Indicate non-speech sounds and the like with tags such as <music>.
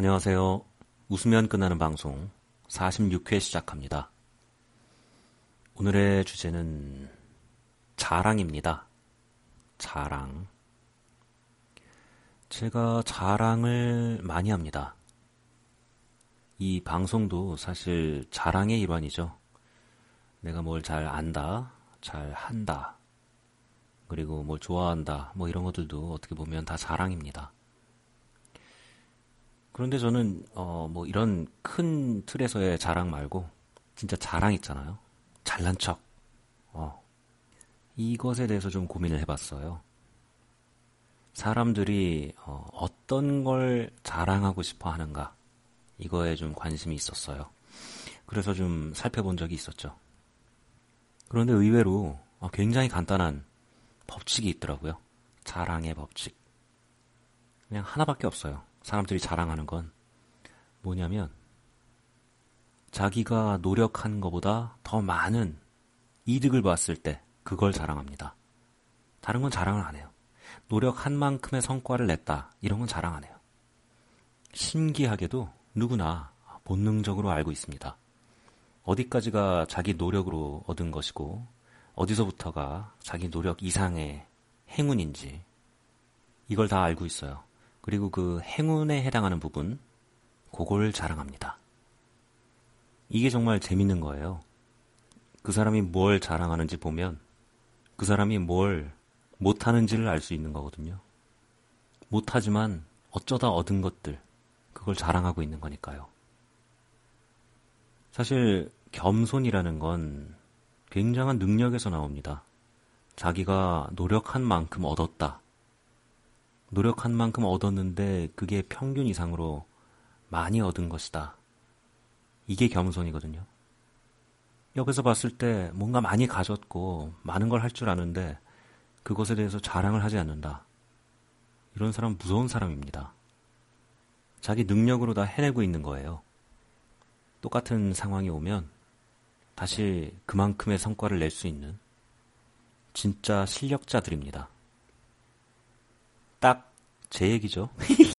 안녕하세요. 웃으면 끝나는 방송 46회 시작합니다. 오늘의 주제는 자랑입니다. 자랑. 제가 자랑을 많이 합니다. 이 방송도 사실 자랑의 일환이죠. 내가 뭘 잘 안다, 잘 한다, 그리고 뭘 좋아한다, 뭐 이런 것들도 어떻게 보면 다 자랑입니다. 그런데 저는 어 뭐 이런 큰 틀에서의 자랑 말고 진짜 자랑 있잖아요. 잘난 척. 어. 이것에 대해서 좀 고민을 해봤어요. 사람들이 어, 어떤 걸 자랑하고 싶어 하는가 이거에 좀 관심이 있었어요. 그래서 좀 살펴본 적이 있었죠. 그런데 의외로 어, 굉장히 간단한 법칙이 있더라고요. 자랑의 법칙. 그냥 하나밖에 없어요. 사람들이 자랑하는 건 뭐냐면 자기가 노력한 것보다 더 많은 이득을 봤을 때 그걸 자랑합니다. 다른 건 자랑을 안 해요. 노력한 만큼의 성과를 냈다. 이런 건 자랑 안 해요. 신기하게도 누구나 본능적으로 알고 있습니다. 어디까지가 자기 노력으로 얻은 것이고 어디서부터가 자기 노력 이상의 행운인지 이걸 다 알고 있어요. 그리고 그 행운에 해당하는 부분, 그걸 자랑합니다. 이게 정말 재밌는 거예요. 그 사람이 뭘 자랑하는지 보면 그 사람이 뭘 못하는지를 알 수 있는 거거든요. 못하지만 어쩌다 얻은 것들, 그걸 자랑하고 있는 거니까요. 사실 겸손이라는 건 굉장한 능력에서 나옵니다. 자기가 노력한 만큼 얻었다. 노력한 만큼 얻었는데 그게 평균 이상으로 많이 얻은 것이다. 이게 겸손이거든요. 옆에서 봤을 때 뭔가 많이 가졌고 많은 걸 할 줄 아는데 그것에 대해서 자랑을 하지 않는다. 이런 사람 무서운 사람입니다. 자기 능력으로 다 해내고 있는 거예요. 똑같은 상황이 오면 다시 그만큼의 성과를 낼 수 있는 진짜 실력자들입니다. 딱제 얘기죠. <laughs>